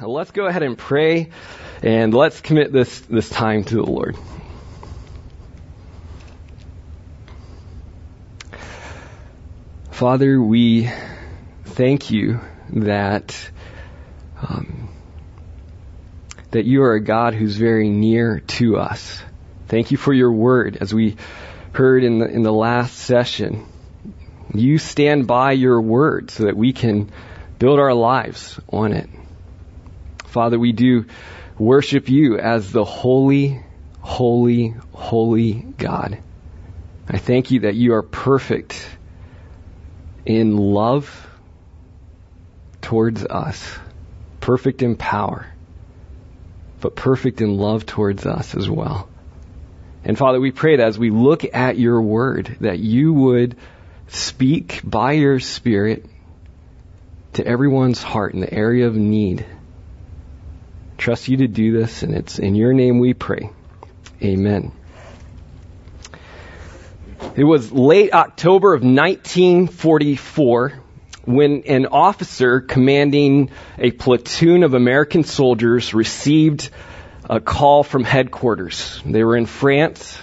let's go ahead and pray and let's commit this, this time to the Lord. Father, we thank you that um, that you are a God who's very near to us. Thank you for your word, as we heard in the in the last session. You stand by your word so that we can build our lives on it. Father, we do worship you as the holy, holy, holy God. I thank you that you are perfect in love towards us, perfect in power, but perfect in love towards us as well. And Father, we pray that as we look at your word, that you would speak by your Spirit to everyone's heart in the area of need. Trust you to do this, and it's in your name we pray. Amen. It was late October of 1944 when an officer commanding a platoon of American soldiers received a call from headquarters. They were in France,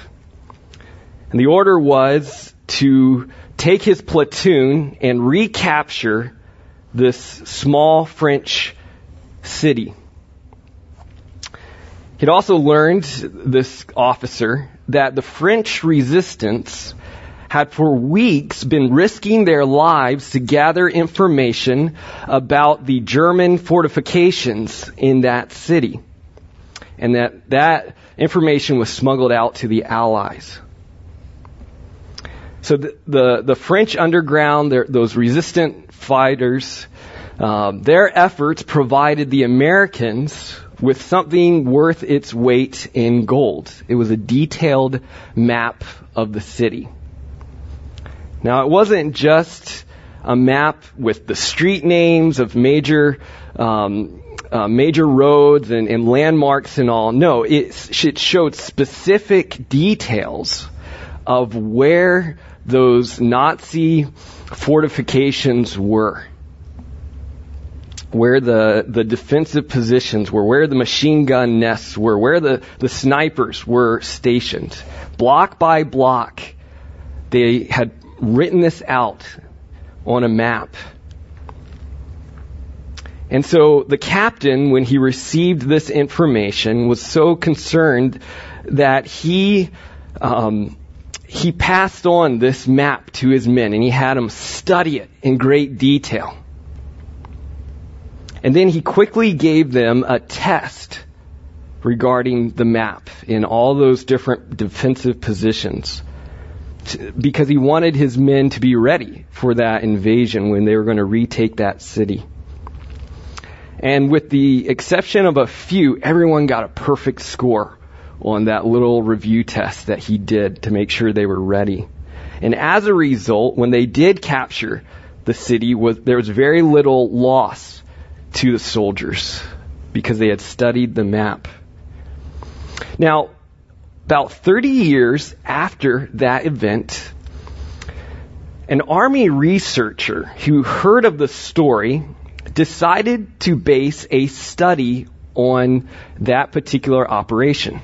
and the order was to take his platoon and recapture this small French city. He'd also learned, this officer, that the French resistance had for weeks been risking their lives to gather information about the German fortifications in that city. And that that information was smuggled out to the Allies. So the, the, the French underground, those resistant fighters, um, their efforts provided the Americans with something worth its weight in gold. It was a detailed map of the city. Now, it wasn't just a map with the street names of major um, uh, major roads and, and, landmarks and all. No, it, it showed specific details of where those Nazi fortifications were. Where the, the defensive positions were, where the machine gun nests were, where the, the snipers were stationed. Block by block, they had written this out on a map. And so the captain, when he received this information, was so concerned that he um, he passed on this map to his men and he had them study it in great detail. And then he quickly gave them a test regarding the map in all those different defensive positions because he wanted his men to be ready for that invasion when they were going to retake that city. And with the exception of a few, everyone got a perfect score on that little review test that he did to make sure they were ready. And as a result, when they did capture the city, was, there was very little loss to the soldiers because they had studied the map. Now, about 30 years after that event, an army researcher who heard of the story decided to base a study on that particular operation.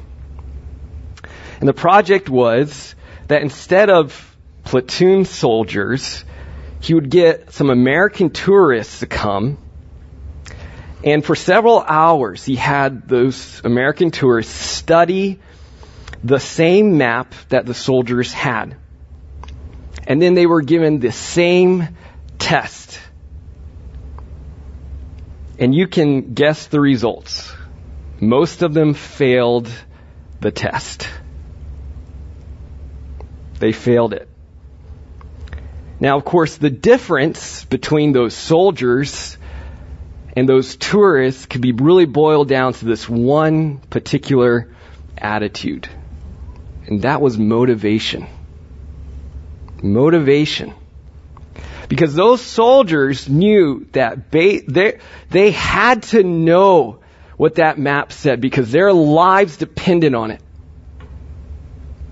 And the project was that instead of platoon soldiers, he would get some American tourists to come. And for several hours, he had those American tourists study the same map that the soldiers had. And then they were given the same test. And you can guess the results. Most of them failed the test. They failed it. Now, of course, the difference between those soldiers and those tourists could be really boiled down to this one particular attitude. And that was motivation. Motivation. Because those soldiers knew that they, they, they had to know what that map said because their lives depended on it.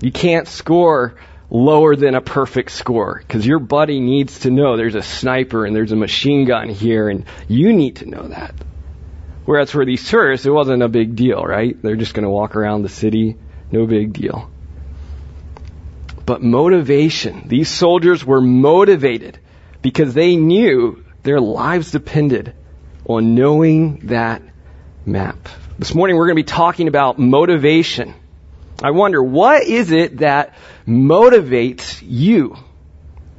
You can't score lower than a perfect score because your buddy needs to know there's a sniper and there's a machine gun here and you need to know that. Whereas for these tourists, it wasn't a big deal, right? They're just going to walk around the city, no big deal. But motivation. These soldiers were motivated because they knew their lives depended on knowing that map. This morning we're going to be talking about motivation. I wonder, what is it that motivates you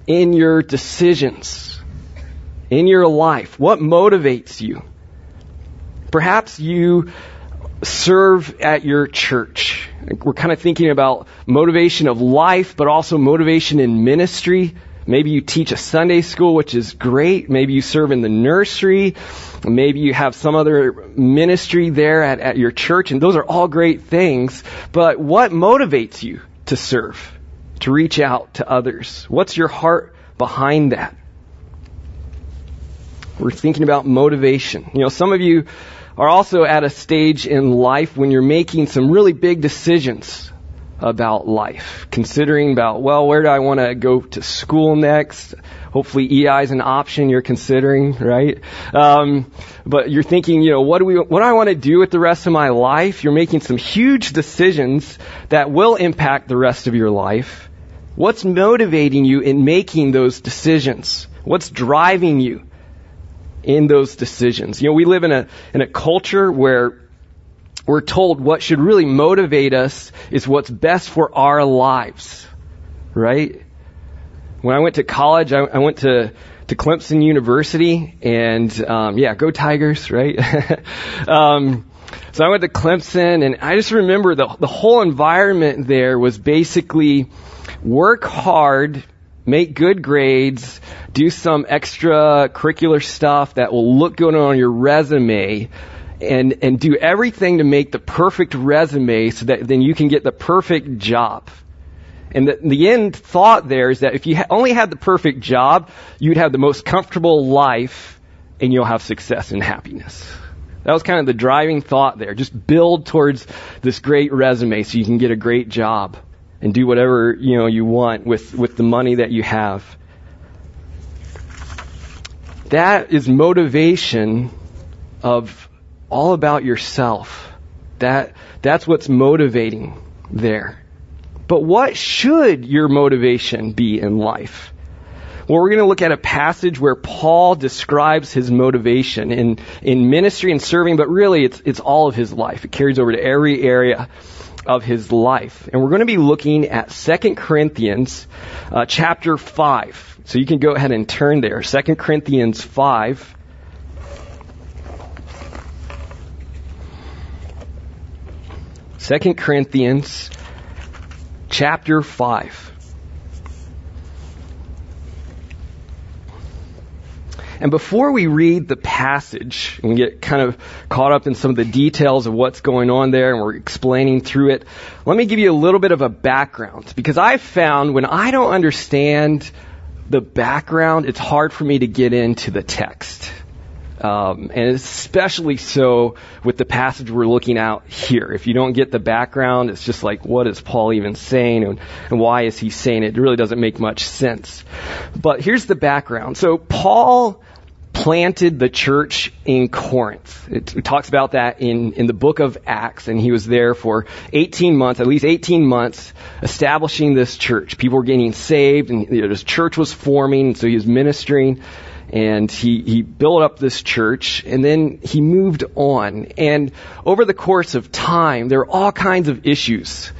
in your decisions, in your life? What motivates you? Perhaps you serve at your church. We're kind of thinking about motivation of life, but also motivation in ministry. Maybe you teach a Sunday school, which is great. Maybe you serve in the nursery. Maybe you have some other ministry there at, at your church, and those are all great things. But what motivates you to serve, to reach out to others? What's your heart behind that? We're thinking about motivation. You know, some of you are also at a stage in life when you're making some really big decisions about life, considering about, well, where do I want to go to school next? Hopefully EI is an option you're considering, right? Um, but you're thinking, you know, what do we, what do I want to do with the rest of my life? You're making some huge decisions that will impact the rest of your life. What's motivating you in making those decisions? What's driving you in those decisions? You know, we live in a, in a culture where we're told what should really motivate us is what's best for our lives, right? When I went to college, I, I went to to Clemson University, and um, yeah, go Tigers, right? um, so I went to Clemson, and I just remember the the whole environment there was basically work hard, make good grades, do some extracurricular stuff that will look good on your resume, and, and do everything to make the perfect resume so that then you can get the perfect job. And the, the end thought there is that if you ha- only had the perfect job, you'd have the most comfortable life and you'll have success and happiness. That was kind of the driving thought there. Just build towards this great resume so you can get a great job and do whatever, you know, you want with, with the money that you have. That is motivation of all about yourself. That, that's what's motivating there. But what should your motivation be in life? Well, we're going to look at a passage where Paul describes his motivation in, in ministry and serving, but really it's, it's all of his life. It carries over to every area of his life. And we're going to be looking at 2 Corinthians uh, chapter 5. So you can go ahead and turn there. 2 Corinthians 5. 2 Corinthians chapter 5. And before we read the passage and get kind of caught up in some of the details of what's going on there and we're explaining through it, let me give you a little bit of a background. Because I've found when I don't understand the background, it's hard for me to get into the text. Um, and especially so with the passage we're looking at here. If you don't get the background, it's just like, what is Paul even saying, and, and why is he saying it? It really doesn't make much sense. But here's the background. So Paul planted the church in Corinth. It, it, talks about that in, in the book of Acts, and he was there for 18 months, at least 18 months, establishing this church. People were getting saved, and you know, this church was forming, so he was ministering and he, he built up this church and then he moved on. And over the course of time, there are all kinds of issues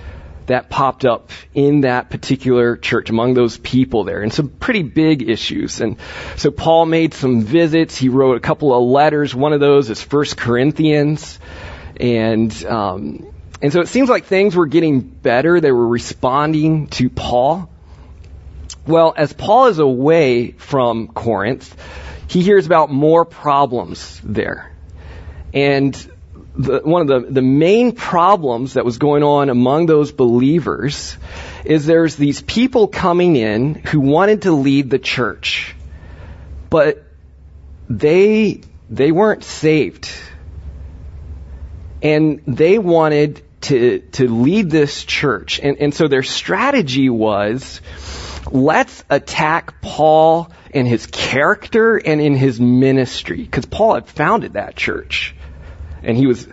that popped up in that particular church among those people there and some pretty big issues. And so Paul made some visits. He wrote a couple of letters. One of those is First Corinthians. And, um, and so it seems like things were getting better. They were responding to Paul. Well, as Paul is away from Corinth, he hears about more problems there. And the, one of the, the main problems that was going on among those believers is there's these people coming in who wanted to lead the church, but they, they weren't saved. And they wanted to, to lead this church. And, and so their strategy was, let's attack Paul in his character and in his ministry, because Paul had founded that church. And he was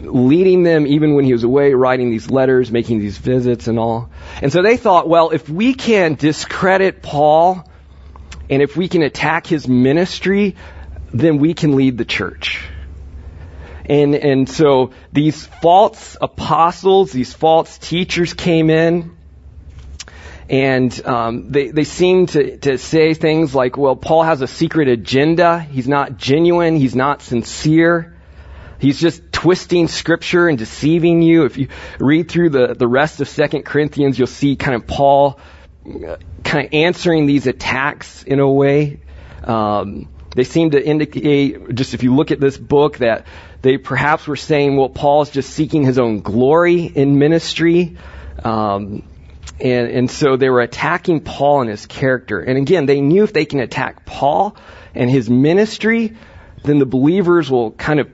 leading them even when he was away, writing these letters, making these visits and all. And so they thought, well, if we can discredit Paul and if we can attack his ministry, then we can lead the church. And, and so these false apostles, these false teachers came in and um, they they seem to to say things like, well, Paul has a secret agenda. He's not genuine. He's not sincere. He's just twisting scripture and deceiving you. If you read through the the rest of Second Corinthians, you'll see kind of Paul uh, kind of answering these attacks in a way. Um, they seem to indicate, just if you look at this book, that they perhaps were saying, well, Paul's just seeking his own glory in ministry. Um, and, and so they were attacking Paul and his character. And again, they knew if they can attack Paul and his ministry, then the believers will kind of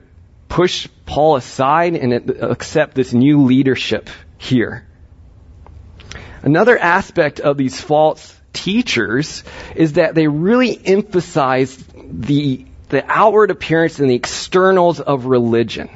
push Paul aside and accept this new leadership here. Another aspect of these false teachers is that they really emphasize the, the outward appearance and the externals of religion.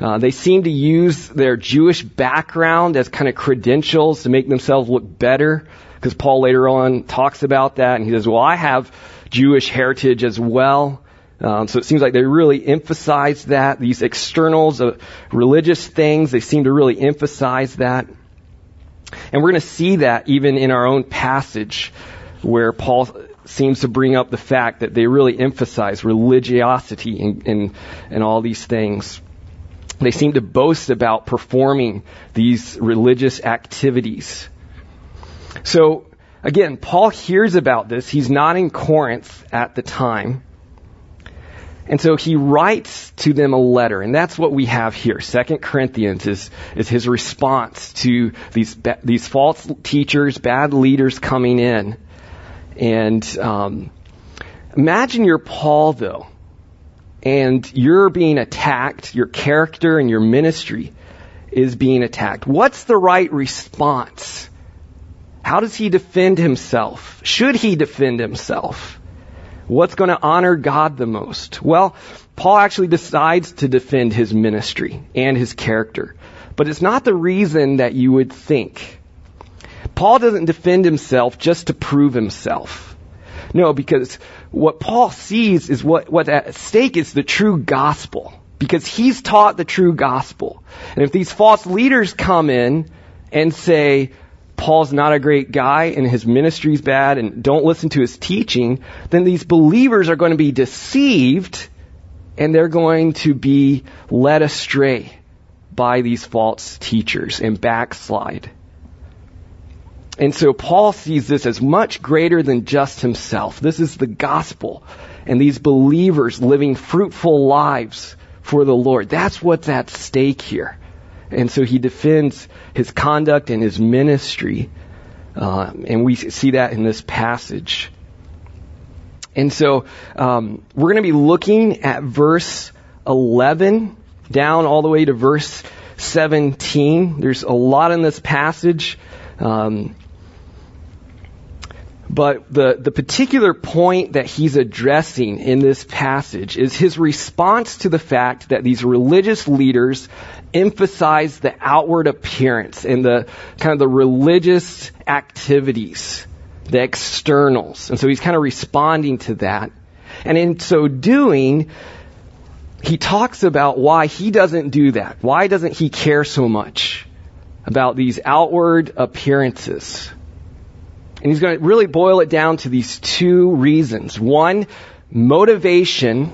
Uh, they seem to use their Jewish background as kind of credentials to make themselves look better, because Paul later on talks about that, and he says, "Well, I have Jewish heritage as well." Um, so it seems like they really emphasize that these externals of religious things. They seem to really emphasize that, and we're going to see that even in our own passage, where Paul seems to bring up the fact that they really emphasize religiosity and, and, and all these things. They seem to boast about performing these religious activities. So, again, Paul hears about this. He's not in Corinth at the time. And so he writes to them a letter, and that's what we have here. Second Corinthians is, is his response to these, these false teachers, bad leaders coming in. And um, imagine you're Paul, though and you're being attacked, your character and your ministry is being attacked. What's the right response? How does he defend himself? Should he defend himself? What's going to honor God the most? Well, Paul actually decides to defend his ministry and his character. But it's not the reason that you would think. Paul doesn't defend himself just to prove himself. No, because what Paul sees is what, what's at stake is the true gospel. Because he's taught the true gospel. And if these false leaders come in and say, Paul's not a great guy and his ministry's bad and don't listen to his teaching, then these believers are going to be deceived and they're going to be led astray by these false teachers and backslide. And so Paul sees this as much greater than just himself. This is the gospel. And these believers living fruitful lives for the Lord. That's what's at stake here. And so he defends his conduct and his ministry. Uh, and we see that in this passage. And so um, we're going to be looking at verse 11 down all the way to verse 17. There's a lot in this passage. Um, but the, the particular point that he's addressing in this passage is his response to the fact that these religious leaders emphasize the outward appearance and the kind of the religious activities, the externals. And so he's kind of responding to that. And in so doing, he talks about why he doesn't do that. Why doesn't he care so much about these outward appearances? And he's going to really boil it down to these two reasons. One, motivation,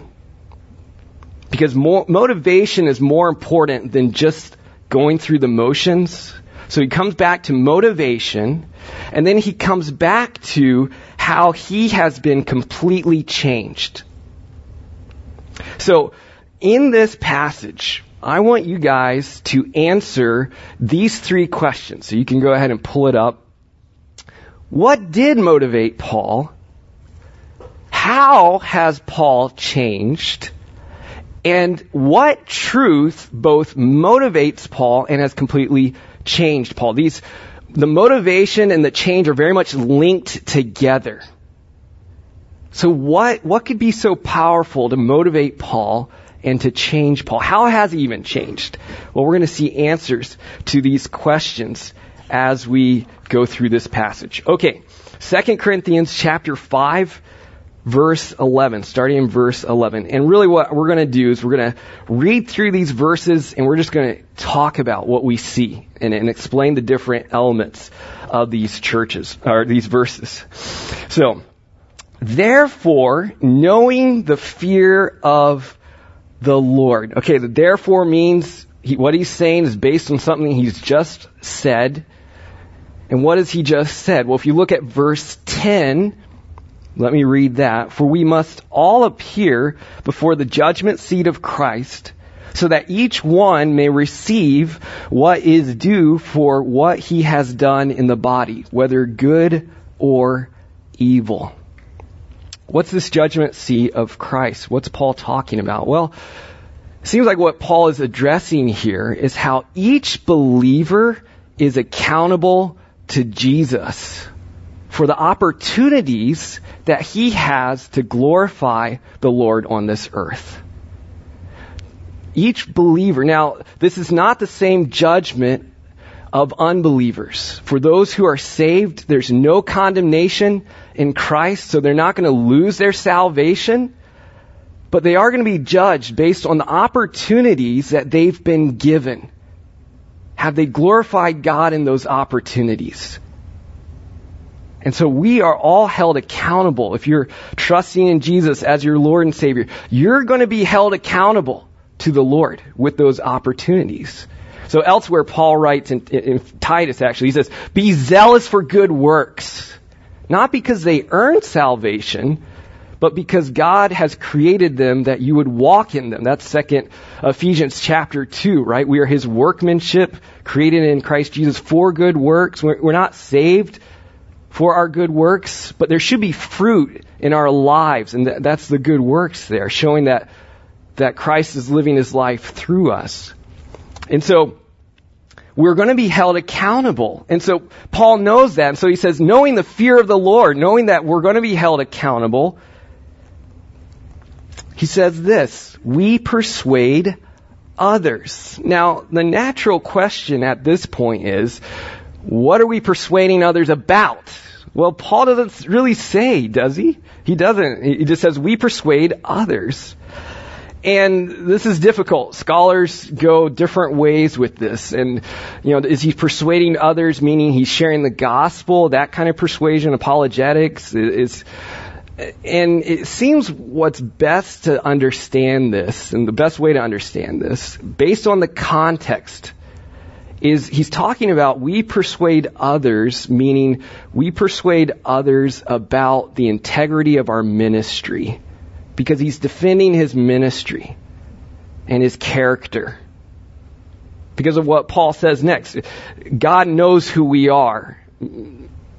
because more, motivation is more important than just going through the motions. So he comes back to motivation, and then he comes back to how he has been completely changed. So, in this passage, I want you guys to answer these three questions. So you can go ahead and pull it up. What did motivate Paul? How has Paul changed? And what truth both motivates Paul and has completely changed Paul? These, the motivation and the change are very much linked together. So what, what could be so powerful to motivate Paul and to change Paul. How has he even changed? Well, we're going to see answers to these questions as we go through this passage. Okay. 2 Corinthians chapter 5 verse 11, starting in verse 11. And really what we're going to do is we're going to read through these verses and we're just going to talk about what we see and, and explain the different elements of these churches, or these verses. So, therefore, knowing the fear of the Lord. Okay, the therefore means he, what he's saying is based on something he's just said. And what has he just said? Well, if you look at verse 10, let me read that. For we must all appear before the judgment seat of Christ, so that each one may receive what is due for what he has done in the body, whether good or evil. What's this judgment seat of Christ? What's Paul talking about? Well, it seems like what Paul is addressing here is how each believer is accountable to Jesus for the opportunities that he has to glorify the Lord on this earth. Each believer, now, this is not the same judgment of unbelievers. For those who are saved, there's no condemnation in Christ, so they're not going to lose their salvation, but they are going to be judged based on the opportunities that they've been given. Have they glorified God in those opportunities? And so we are all held accountable. If you're trusting in Jesus as your Lord and Savior, you're going to be held accountable to the Lord with those opportunities. So elsewhere, Paul writes in, in, Titus actually, he says, be zealous for good works. Not because they earn salvation, but because God has created them that you would walk in them. That's second Ephesians chapter 2, right? We are his workmanship created in Christ Jesus for good works. We're, we're not saved for our good works, but there should be fruit in our lives, and that's the good works there, showing that, that Christ is living his life through us. And so, we're going to be held accountable. And so, Paul knows that, and so he says, knowing the fear of the Lord, knowing that we're going to be held accountable, he says this, we persuade others. Now, the natural question at this point is, what are we persuading others about? Well, Paul doesn't really say, does he? He doesn't. He just says, we persuade others. And this is difficult. Scholars go different ways with this. And, you know, is he persuading others, meaning he's sharing the gospel, that kind of persuasion, apologetics is, and it seems what's best to understand this, and the best way to understand this, based on the context is he's talking about we persuade others, meaning we persuade others about the integrity of our ministry. Because he's defending his ministry and his character. Because of what Paul says next. God knows who we are.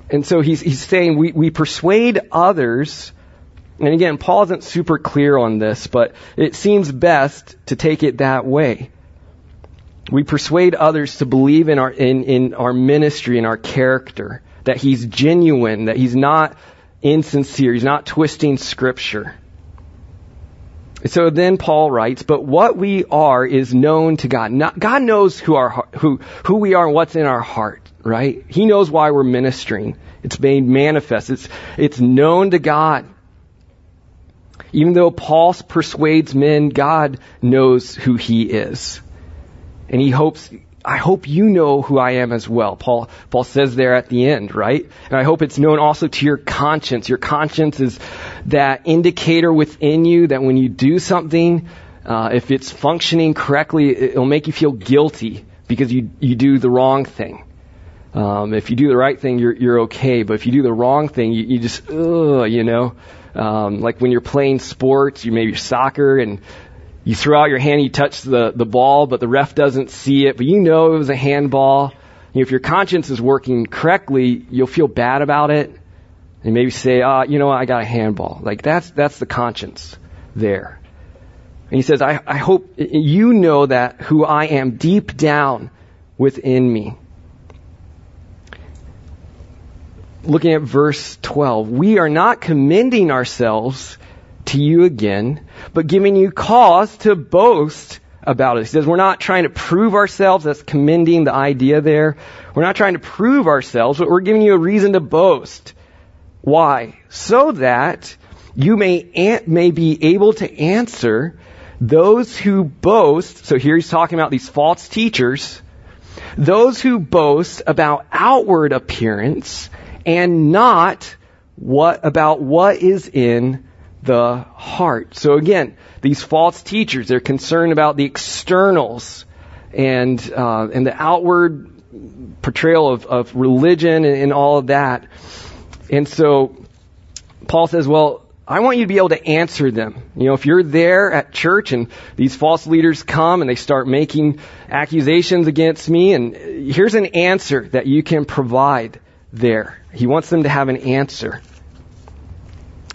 And so he's, he's saying we, we persuade others, and again, Paul isn't super clear on this, but it seems best to take it that way. We persuade others to believe in our, in, in our ministry and our character, that he's genuine, that he's not insincere, he's not twisting scripture. So then Paul writes, but what we are is known to God. Not, God knows who our, who, who we are and what's in our heart, right? He knows why we're ministering. It's made manifest. It's, it's known to God. Even though Paul persuades men, God knows who he is. And he hopes, I hope you know who I am as well. Paul, Paul says there at the end, right? And I hope it's known also to your conscience. Your conscience is that indicator within you that when you do something, uh, if it's functioning correctly, it'll make you feel guilty because you, you do the wrong thing. Um, if you do the right thing, you're, you're okay. But if you do the wrong thing, you, you just, ugh, you know. Um, like when you're playing sports, you maybe soccer and you throw out your hand, you touch the, the ball, but the ref doesn't see it, but you know it was a handball. You know, if your conscience is working correctly, you'll feel bad about it and maybe say, ah, oh, you know what, I got a handball. Like that's, that's the conscience there. And he says, I, I hope you know that who I am deep down within me. Looking at verse 12, we are not commending ourselves to you again, but giving you cause to boast about it. He says we're not trying to prove ourselves. That's commending the idea there. We're not trying to prove ourselves, but we're giving you a reason to boast. Why? So that you may, may be able to answer those who boast. So here he's talking about these false teachers. Those who boast about outward appearance and not what, about what is in the heart. So again, these false teachers, they're concerned about the externals and, uh, and the outward portrayal of, of religion and, and all of that. And so Paul says, well, I want you to be able to answer them. You know, if you're there at church and these false leaders come and they start making accusations against me, and here's an answer that you can provide there. He wants them to have an answer.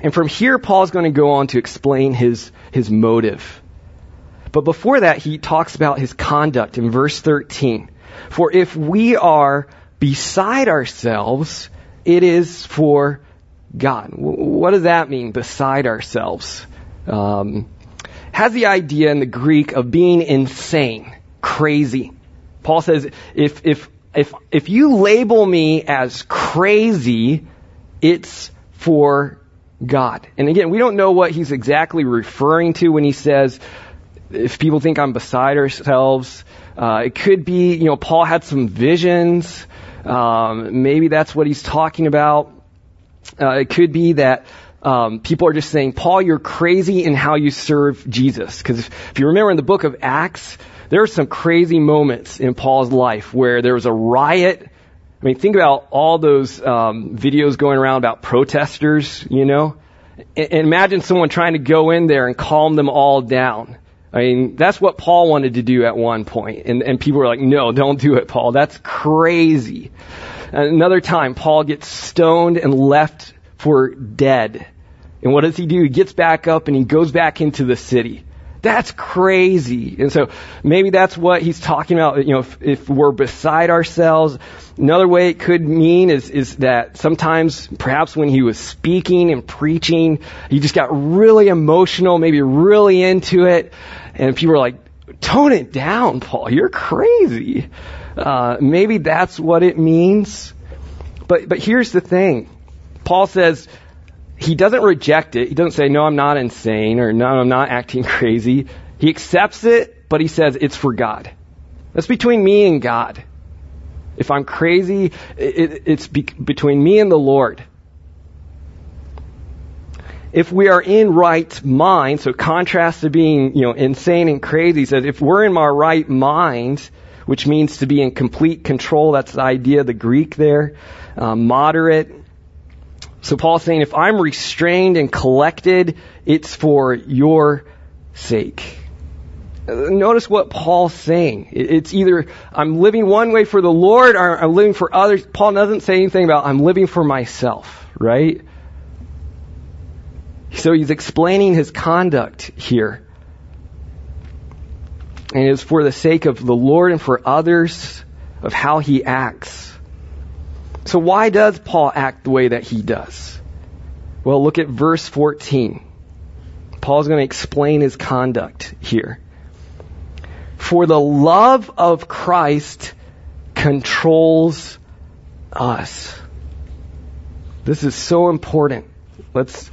And from here, Paul's going to go on to explain his, his motive. But before that, he talks about his conduct in verse 13. For if we are beside ourselves, it is for God. What does that mean, beside ourselves? Um, has the idea in the Greek of being insane, crazy. Paul says, if, if, if, if you label me as crazy, it's for God. And again, we don't know what he's exactly referring to when he says, if people think I'm beside ourselves, uh, it could be, you know, Paul had some visions. Um, maybe that's what he's talking about. Uh, it could be that um, people are just saying, Paul, you're crazy in how you serve Jesus. Because if, you remember in the book of Acts, there are some crazy moments in Paul's life where there was a riot I mean, think about all those um, videos going around about protesters, you know? And imagine someone trying to go in there and calm them all down. I mean, that's what Paul wanted to do at one point. And, and people were like, no, don't do it, Paul. That's crazy. Another time, Paul gets stoned and left for dead. And what does he do? He gets back up and he goes back into the city. That's crazy. And so maybe that's what he's talking about. You know, if, if we're beside ourselves, another way it could mean is, is that sometimes perhaps when he was speaking and preaching, he just got really emotional, maybe really into it. And people were like, tone it down, Paul. You're crazy. Uh, maybe that's what it means. But, but here's the thing. Paul says, he doesn't reject it. He doesn't say, no, I'm not insane or no, I'm not acting crazy. He accepts it, but he says it's for God. That's between me and God. If I'm crazy, it, it's be, between me and the Lord. If we are in right mind, so contrast to being, you know, insane and crazy, he says if we're in our right mind, which means to be in complete control, that's the idea, the Greek there, um, moderate, so Paul's saying, if I'm restrained and collected, it's for your sake. Uh, notice what Paul's saying. It's either I'm living one way for the Lord or I'm living for others. Paul doesn't say anything about I'm living for myself, right? So he's explaining his conduct here. And it's for the sake of the Lord and for others of how he acts. So why does Paul act the way that he does? Well, look at verse 14. Paul's going to explain his conduct here. For the love of Christ controls us. This is so important. Let's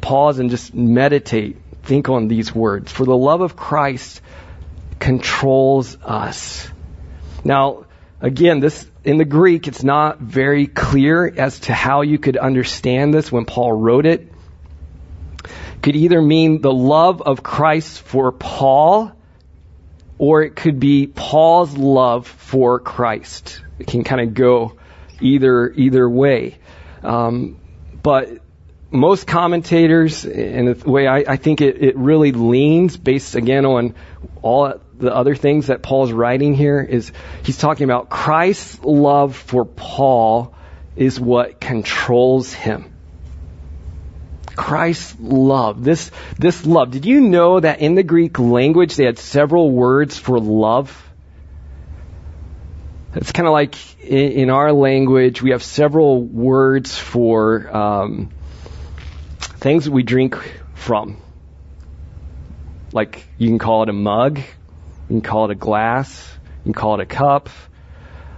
pause and just meditate. Think on these words. For the love of Christ controls us. Now, again, this in the Greek, it's not very clear as to how you could understand this when Paul wrote it. could either mean the love of Christ for Paul, or it could be Paul's love for Christ. It can kind of go either either way. Um, but most commentators, and the way I, I think it, it really leans, based again on all the other things that Paul's writing here is he's talking about Christ's love for Paul is what controls him. Christ's love. This, this love. Did you know that in the Greek language they had several words for love? It's kind of like in, in, our language we have several words for um, things we drink from? Like, you can call it a mug, you can call it a glass, you can call it a cup,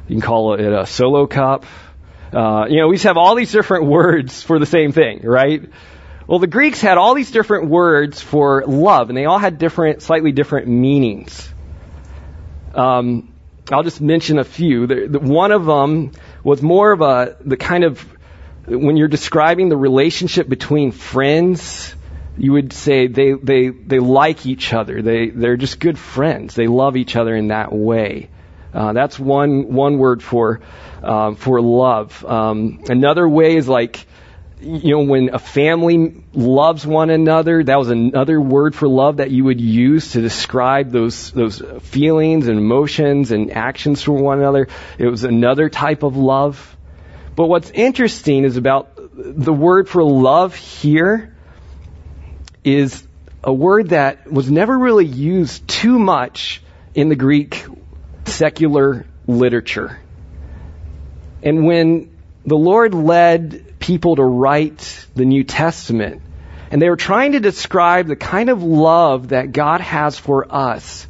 you can call it a solo cup. Uh, you know, we just have all these different words for the same thing, right? Well, the Greeks had all these different words for love, and they all had different, slightly different meanings. Um, I'll just mention a few. The, the, one of them was more of a the kind of when you're describing the relationship between friends, you would say they they they like each other. They they're just good friends. They love each other in that way. Uh, that's one one word for uh, for love. Um, another way is like you know when a family loves one another. That was another word for love that you would use to describe those those feelings and emotions and actions for one another. It was another type of love. But what's interesting is about the word for love here is a word that was never really used too much in the Greek secular literature. And when the Lord led people to write the New Testament, and they were trying to describe the kind of love that God has for us,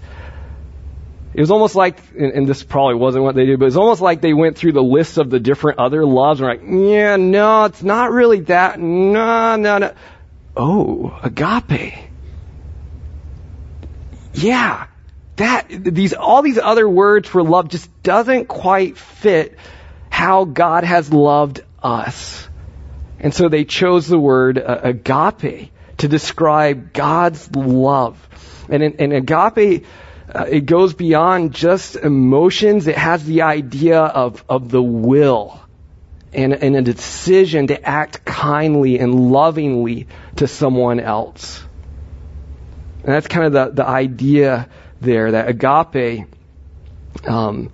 it was almost like, and this probably wasn't what they did, but it was almost like they went through the list of the different other loves and were like, yeah, no, it's not really that. No, no, no. Oh, agape. Yeah, that, these, all these other words for love just doesn't quite fit how God has loved us. And so they chose the word uh, agape to describe God's love. And, and agape uh, it goes beyond just emotions. It has the idea of, of the will and, and a decision to act kindly and lovingly to someone else. And that's kind of the, the idea there, that agape, um,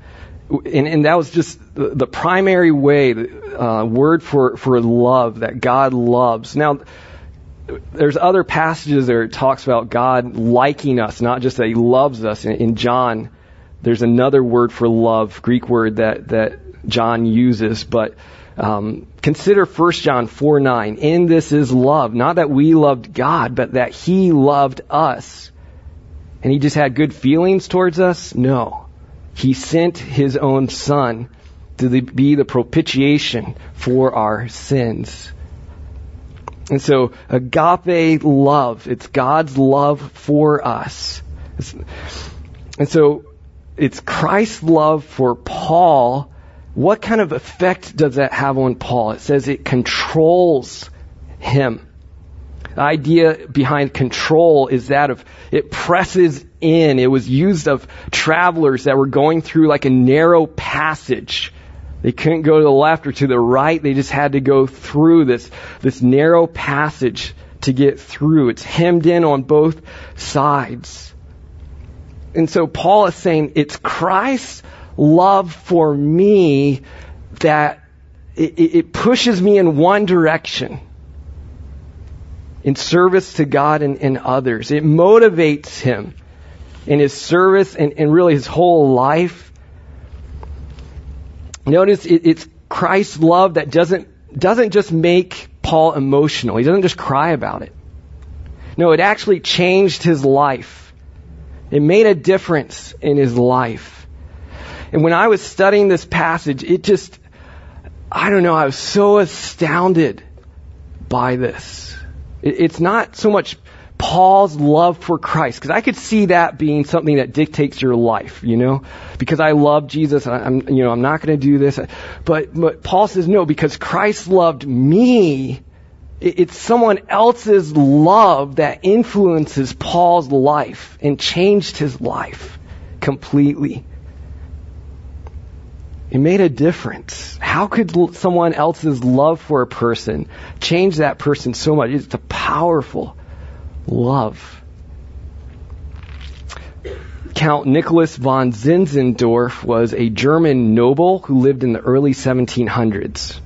and, and that was just the, primary way, the uh, word for, for love, that God loves. Now, there's other passages there it talks about God liking us, not just that He loves us. In, in John, there's another word for love, Greek word that that John uses, but um, consider 1 John 4 9. In this is love, not that we loved God, but that He loved us. And He just had good feelings towards us? No. He sent His own Son to be the propitiation for our sins. And so agape love, it's God's love for us. And so it's Christ's love for Paul. What kind of effect does that have on Paul? It says it controls him. The idea behind control is that of it presses in. It was used of travelers that were going through like a narrow passage they couldn't go to the left or to the right. They just had to go through this, this narrow passage to get through. It's hemmed in on both sides. And so Paul is saying it's Christ's love for me that it, it pushes me in one direction in service to God and, and others. It motivates him in his service and, and really his whole life Notice it, it's Christ's love that doesn't, doesn't just make Paul emotional. He doesn't just cry about it. No, it actually changed his life. It made a difference in his life. And when I was studying this passage, it just, I don't know, I was so astounded by this. It's not so much Paul's love for Christ, because I could see that being something that dictates your life, you know, because I love Jesus, I'm, you know, I'm not going to do this. But, but Paul says no, because Christ loved me. It's someone else's love that influences Paul's life and changed his life completely. It made a difference. How could someone else's love for a person change that person so much? It's a powerful love. Count Nicholas von Zinzendorf was a German noble who lived in the early 1700s.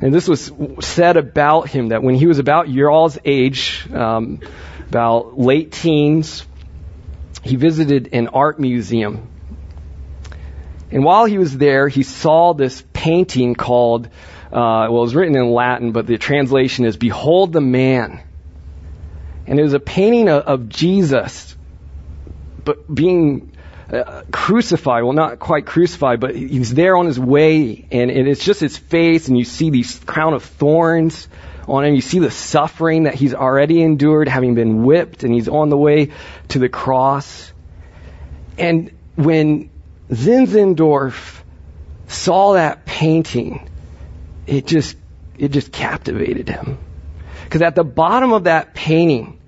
And this was said about him that when he was about your all's age, um, about late teens, he visited an art museum. And while he was there, he saw this painting called, uh, well, it was written in Latin, but the translation is Behold the Man. And it was a painting of, of Jesus, but being uh, crucified. Well, not quite crucified, but he's there on his way, and, and it's just his face, and you see these crown of thorns on him. You see the suffering that he's already endured, having been whipped, and he's on the way to the cross. And when Zinzendorf saw that painting, it just it just captivated him. Because at the bottom of that painting,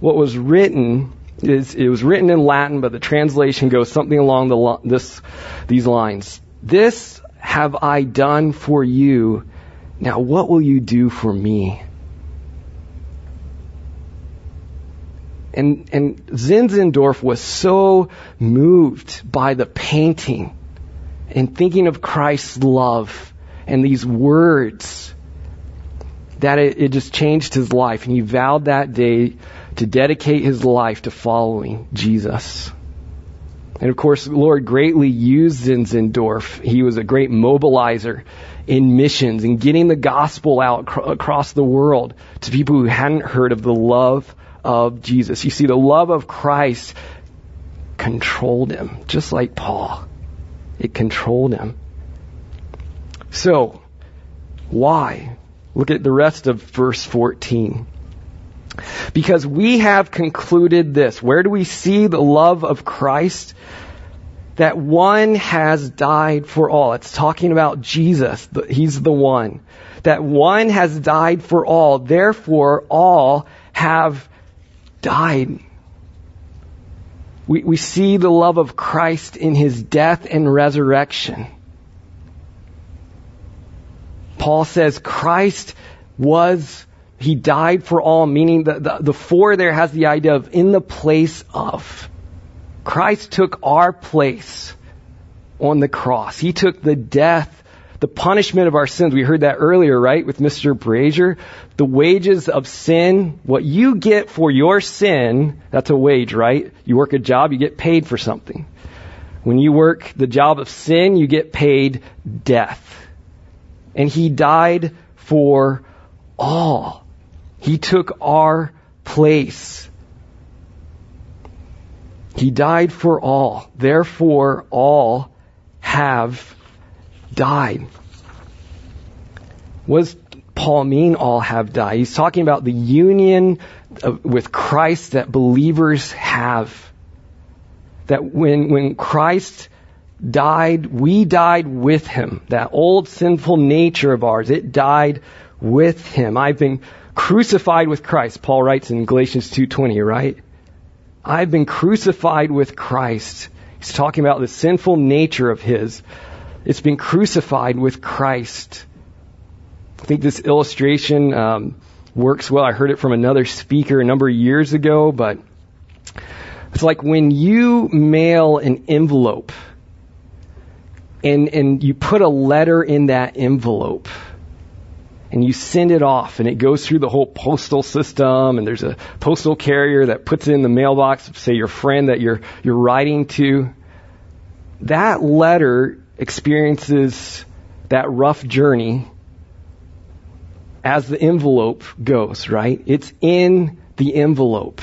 what was written is it was written in Latin, but the translation goes something along the this these lines. This have I done for you. Now what will you do for me? And, and Zinzendorf was so moved by the painting and thinking of Christ's love and these words that it, it just changed his life. And he vowed that day to dedicate his life to following Jesus. And of course, the Lord greatly used Zinzendorf. He was a great mobilizer in missions and getting the gospel out cr- across the world to people who hadn't heard of the love of Jesus. You see, the love of Christ controlled him, just like Paul. It controlled him. So, why? Look at the rest of verse 14. Because we have concluded this. Where do we see the love of Christ? That one has died for all. It's talking about Jesus. He's the one. That one has died for all. Therefore, all have died. We, we see the love of Christ in his death and resurrection. Paul says Christ was, he died for all, meaning the, the, the there has the idea of in the place of. Christ took our place on the cross. He took the death the punishment of our sins. We heard that earlier, right, with Mr. Brazier. The wages of sin, what you get for your sin, that's a wage, right? You work a job, you get paid for something. When you work the job of sin, you get paid death. And He died for all. He took our place. He died for all. Therefore, all have died. What does Paul mean all have died? He's talking about the union uh, with Christ that believers have. That when, when Christ died, we died with him. That old sinful nature of ours, it died with him. I've been crucified with Christ. Paul writes in Galatians 2:20, right? I've been crucified with Christ. He's talking about the sinful nature of his it's been crucified with Christ. I think this illustration um, works well. I heard it from another speaker a number of years ago, but it's like when you mail an envelope and, and you put a letter in that envelope and you send it off and it goes through the whole postal system and there's a postal carrier that puts it in the mailbox, say your friend that you're, you're writing to. That letter experiences that rough journey as the envelope goes, right? It's in the envelope.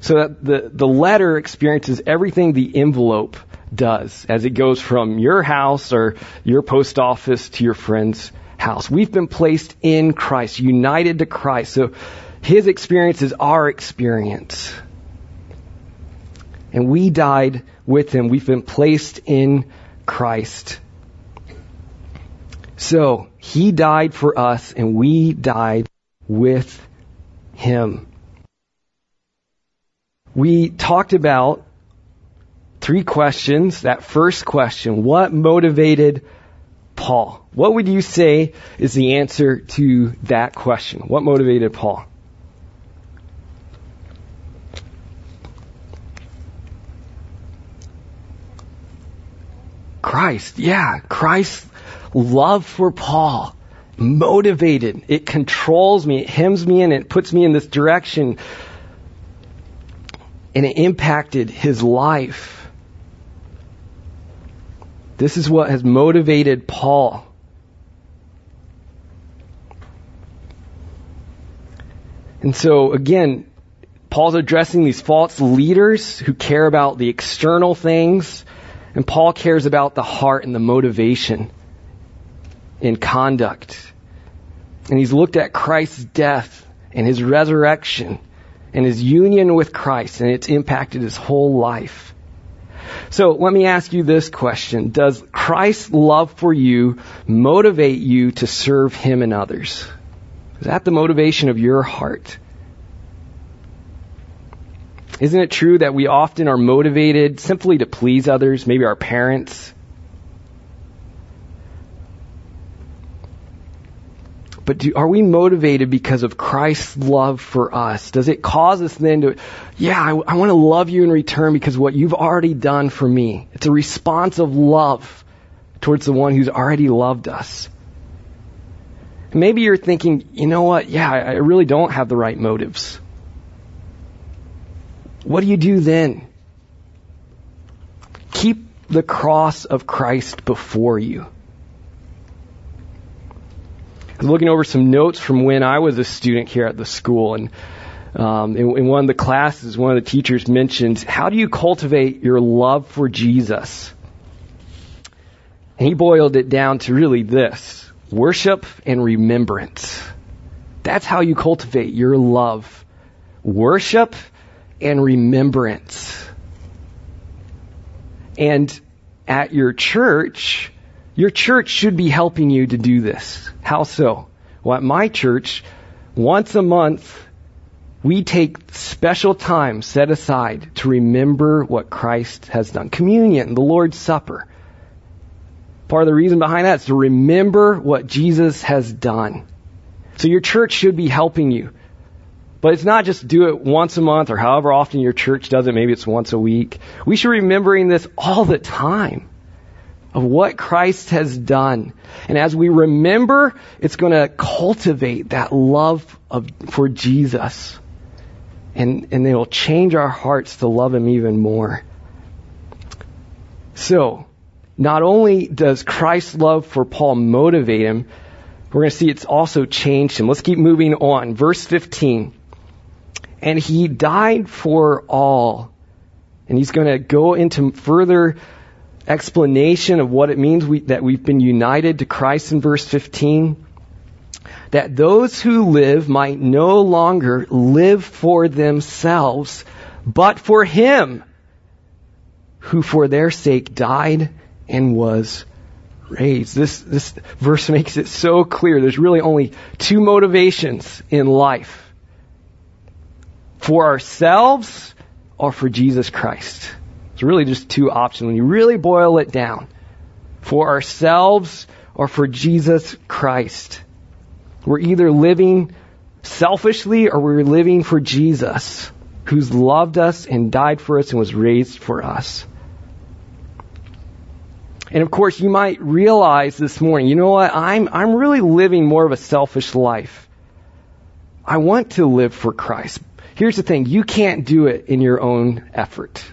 So that the, the letter experiences everything the envelope does as it goes from your house or your post office to your friend's house. We've been placed in Christ, united to Christ. So his experience is our experience. And we died with him. We've been placed in Christ. So, He died for us and we died with Him. We talked about three questions. That first question, what motivated Paul? What would you say is the answer to that question? What motivated Paul? Christ. Yeah, Christ's love for Paul motivated. It controls me. It hems me in. It puts me in this direction. And it impacted his life. This is what has motivated Paul. And so, again, Paul's addressing these false leaders who care about the external things, and Paul cares about the heart and the motivation in conduct. And he's looked at Christ's death and his resurrection and his union with Christ, and it's impacted his whole life. So let me ask you this question. Does Christ's love for you motivate you to serve him and others? Is that the motivation of your heart? Isn't it true that we often are motivated simply to please others, maybe our parents, But do, are we motivated because of Christ's love for us? Does it cause us then to, yeah, I, I want to love you in return because what you've already done for me? It's a response of love towards the one who's already loved us. Maybe you're thinking, you know what? Yeah, I really don't have the right motives. What do you do then? Keep the cross of Christ before you I was looking over some notes from when I was a student here at the school, and um, in, in one of the classes, one of the teachers mentioned, "How do you cultivate your love for Jesus?" And he boiled it down to really this: worship and remembrance. That's how you cultivate your love. Worship and remembrance. And at your church, your church should be helping you to do this. How so? Well, at my church, once a month, we take special time set aside to remember what Christ has done. Communion, the Lord's Supper. Part of the reason behind that is to remember what Jesus has done. So your church should be helping you. But it's not just do it once a month or however often your church does it. Maybe it's once a week. We should be remembering this all the time of what Christ has done. And as we remember, it's going to cultivate that love of, for Jesus. And, and it will change our hearts to love Him even more. So, not only does Christ's love for Paul motivate him, we're going to see it's also changed him. Let's keep moving on. Verse 15. And he died for all. And he's going to go into further explanation of what it means we, that we've been united to Christ in verse 15. That those who live might no longer live for themselves, but for Him who for their sake died and was raised. This, this verse makes it so clear. There's really only two motivations in life. For ourselves or for Jesus Christ. It's really just two options when you really boil it down. For ourselves or for Jesus Christ. We're either living selfishly or we're living for Jesus, who's loved us and died for us and was raised for us. And of course, you might realize this morning, you know what? I'm, I'm really living more of a selfish life. I want to live for Christ. Here's the thing. You can't do it in your own effort.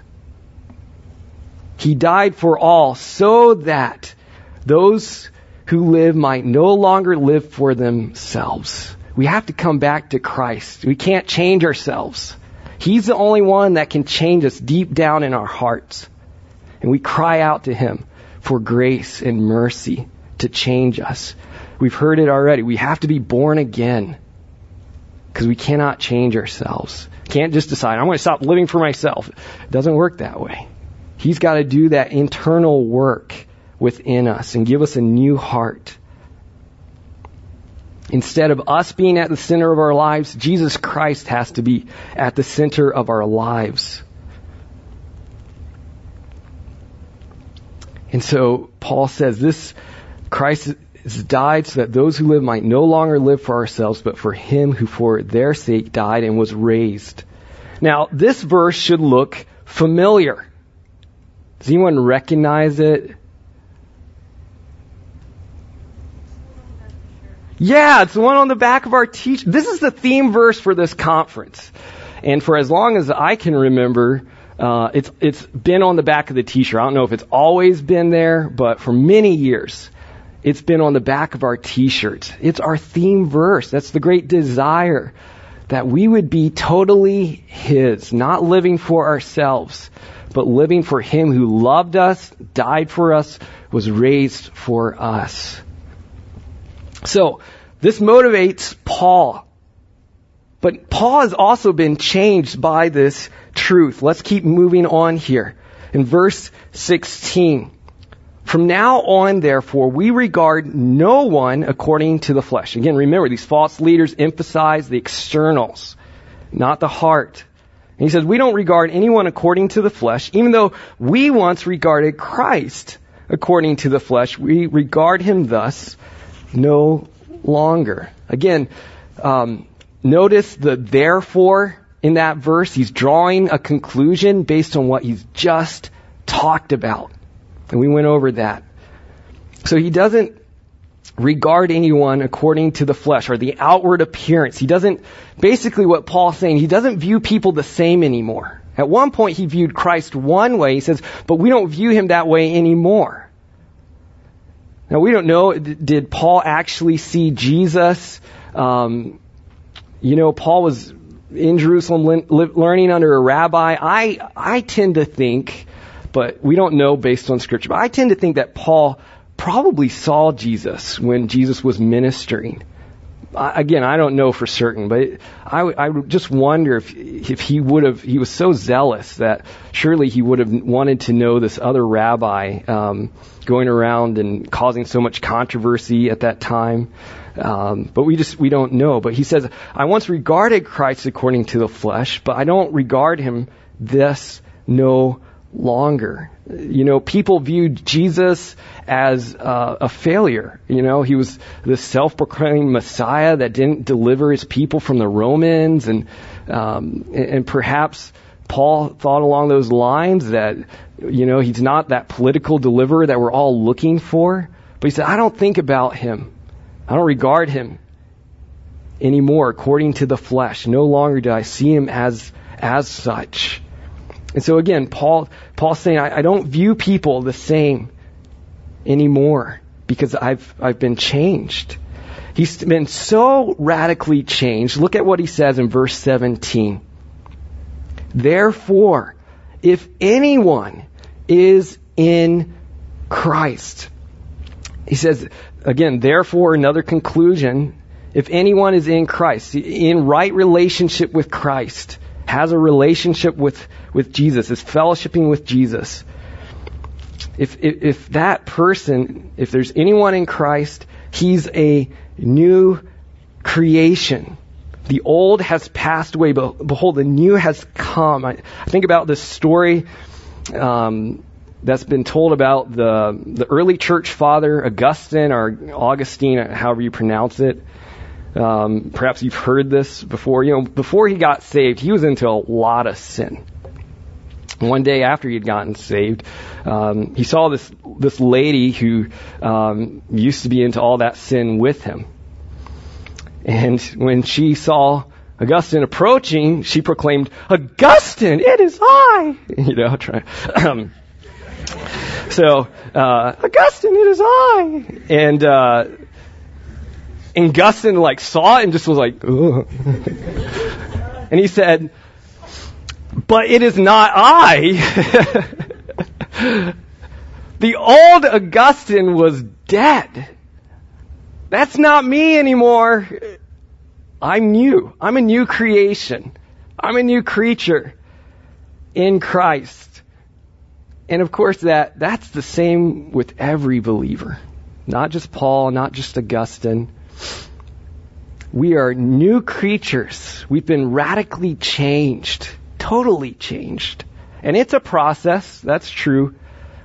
He died for all so that those who live might no longer live for themselves. We have to come back to Christ. We can't change ourselves. He's the only one that can change us deep down in our hearts. And we cry out to Him for grace and mercy to change us. We've heard it already. We have to be born again because we cannot change ourselves. Can't just decide, I'm going to stop living for myself. It doesn't work that way. He's got to do that internal work within us and give us a new heart. Instead of us being at the center of our lives, Jesus Christ has to be at the center of our lives. And so Paul says this Christ has died so that those who live might no longer live for ourselves, but for him who for their sake died and was raised. Now, this verse should look familiar. Does anyone recognize it? Yeah, it's the one on the back of our teach. This is the theme verse for this conference. And for as long as I can remember, uh, it's it's been on the back of the t-shirt. I don't know if it's always been there, but for many years, it's been on the back of our t-shirts. It's our theme verse. That's the great desire that we would be totally His, not living for ourselves, but living for Him who loved us, died for us, was raised for us. So, this motivates Paul. But Paul has also been changed by this truth. Let's keep moving on here. In verse 16, from now on, therefore, we regard no one according to the flesh. Again, remember, these false leaders emphasize the externals, not the heart. And he says, we don't regard anyone according to the flesh, even though we once regarded Christ according to the flesh. We regard him thus no longer. Again, um, notice the therefore in that verse. He's drawing a conclusion based on what he's just talked about. And we went over that. So he doesn't regard anyone according to the flesh or the outward appearance. He doesn't, basically what Paul's saying, he doesn't view people the same anymore. At one point he viewed Christ one way, he says, but we don't view him that way anymore. Now we don't know, did Paul actually see Jesus? Um, you know, Paul was in Jerusalem learning under a rabbi. I, I tend to think but we don't know based on scripture. But I tend to think that Paul probably saw Jesus when Jesus was ministering. I, again, I don't know for certain, but I, I just wonder if if he would have. He was so zealous that surely he would have wanted to know this other rabbi um, going around and causing so much controversy at that time. Um, but we just we don't know. But he says, I once regarded Christ according to the flesh, but I don't regard him this no longer. You know, people viewed Jesus as uh, a failure. You know, he was the self-proclaimed Messiah that didn't deliver his people from the Romans, and um, and perhaps Paul thought along those lines that you know he's not that political deliverer that we're all looking for. But he said, I don't think about him. I don't regard him anymore according to the flesh. No longer do I see him as as such. And so again, Paul, Paul's saying, I, I don't view people the same anymore because I've, I've been changed. He's been so radically changed. Look at what he says in verse 17. Therefore, if anyone is in Christ, he says, again, therefore, another conclusion. If anyone is in Christ, in right relationship with Christ, has a relationship with, with Jesus, is fellowshipping with Jesus, if, if, if that person, if there's anyone in Christ, he's a new creation. The old has passed away, but behold, the new has come. I, I think about this story um, that's been told about the the early church father Augustine or Augustine, however you pronounce it. Um, perhaps you've heard this before. You know, before he got saved, he was into a lot of sin. One day after he had gotten saved, um, he saw this this lady who um, used to be into all that sin with him. And when she saw Augustine approaching, she proclaimed, "Augustine, it is I!" You know, try. So, uh, Augustine, it is I! And uh, and Gustin like saw it and just was like, and he said, but it is not I. the old Augustine was dead. That's not me anymore. I'm new. I'm a new creation. I'm a new creature in Christ. And of course that, that's the same with every believer. Not just Paul, not just Augustine. We are new creatures. We've been radically changed, totally changed. And it's a process, that's true.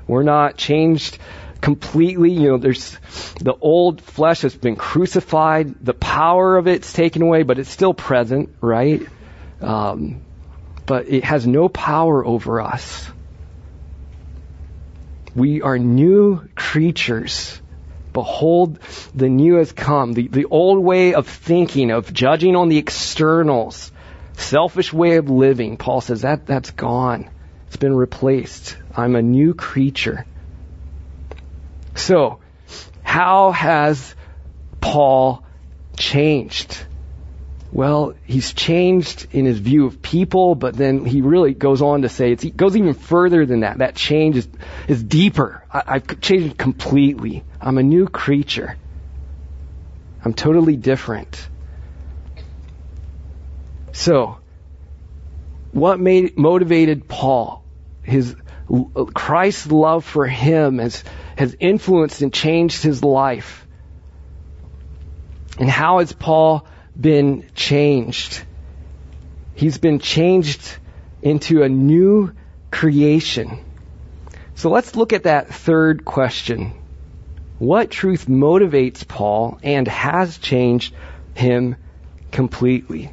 We're not changed completely. You know, there's the old flesh has been crucified. The power of it's taken away, but it's still present, right? Um, but it has no power over us. We are new creatures. Behold, the new has come. The, the old way of thinking, of judging on the externals, selfish way of living, Paul says that, that's gone. It's been replaced. I'm a new creature. So, how has Paul changed? Well, he's changed in his view of people, but then he really goes on to say it goes even further than that. That change is, is deeper. I, I've changed completely. I'm a new creature. I'm totally different. So, what made, motivated Paul? His Christ's love for him has, has influenced and changed his life. And how has Paul been changed. He's been changed into a new creation. So let's look at that third question. What truth motivates Paul and has changed him completely?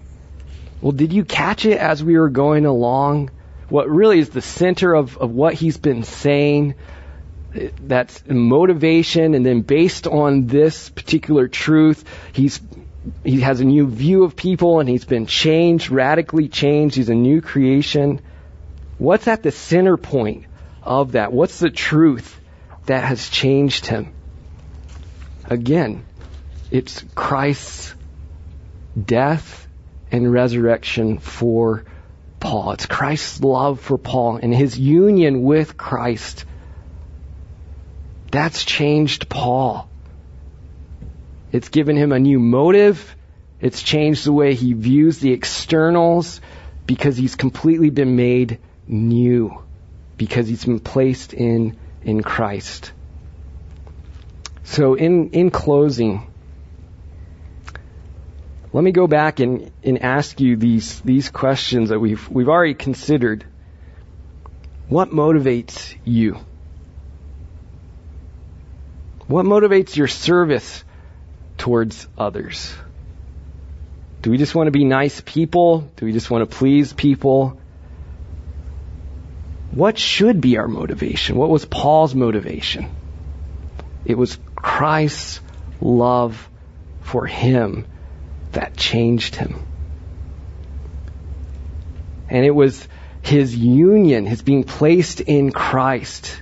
Well, did you catch it as we were going along? What really is the center of, of what he's been saying? That's motivation, and then based on this particular truth, he's he has a new view of people and he's been changed, radically changed. He's a new creation. What's at the center point of that? What's the truth that has changed him? Again, it's Christ's death and resurrection for Paul. It's Christ's love for Paul and his union with Christ. That's changed Paul. It's given him a new motive. It's changed the way he views the externals because he's completely been made new because he's been placed in in Christ. So in in closing, let me go back and, and ask you these these questions that we've we've already considered. What motivates you? What motivates your service towards others? Do we just want to be nice people? Do we just want to please people? What should be our motivation? What was Paul's motivation? It was Christ's love for him that changed him. And it was his union, his being placed in Christ,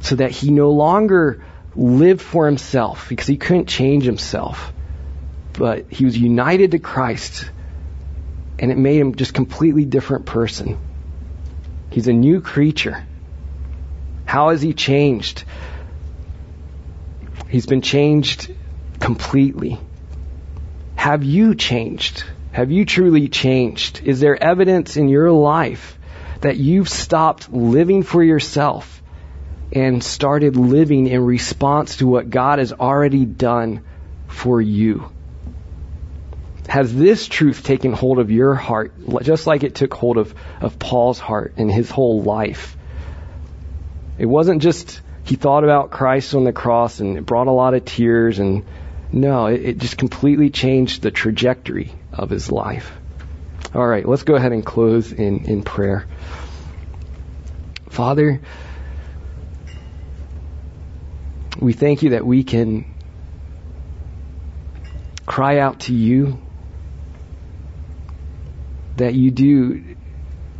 so that he no longer lived for himself because he couldn't change himself. But he was united to Christ and it made him just completely different person. He's a new creature. How has he changed? He's been changed completely. Have you changed? Have you truly changed? Is there evidence in your life that you've stopped living for yourself and started living in response to what God has already done for you? Has this truth taken hold of your heart, just like it took hold of, of Paul's heart and his whole life? It wasn't just he thought about Christ on the cross and it brought a lot of tears and no, it, it just completely changed the trajectory of his life. All right, let's go ahead and close in, in prayer. Father, we thank you that we can cry out to you, that you do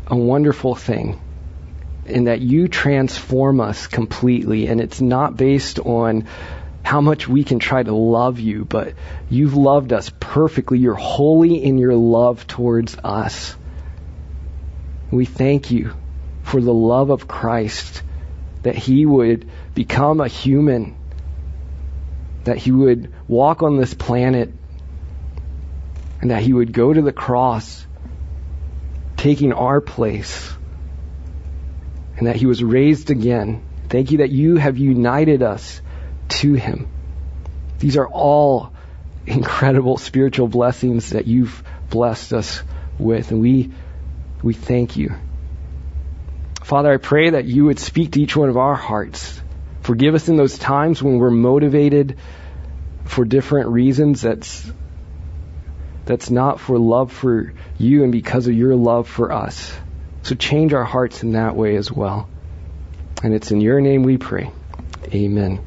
a wonderful thing, and that you transform us completely. And it's not based on how much we can try to love you, but you've loved us perfectly. You're holy in your love towards us. We thank you for the love of Christ that he would become a human, that he would walk on this planet, and that he would go to the cross, taking our place, and that he was raised again. Thank you that you have united us to him. These are all incredible spiritual blessings that you've blessed us with, and we, we thank you. Father, I pray that you would speak to each one of our hearts. Forgive us in those times when we're motivated for different reasons that's that's not for love for you and because of your love for us. So change our hearts in that way as well. And it's in your name we pray. Amen.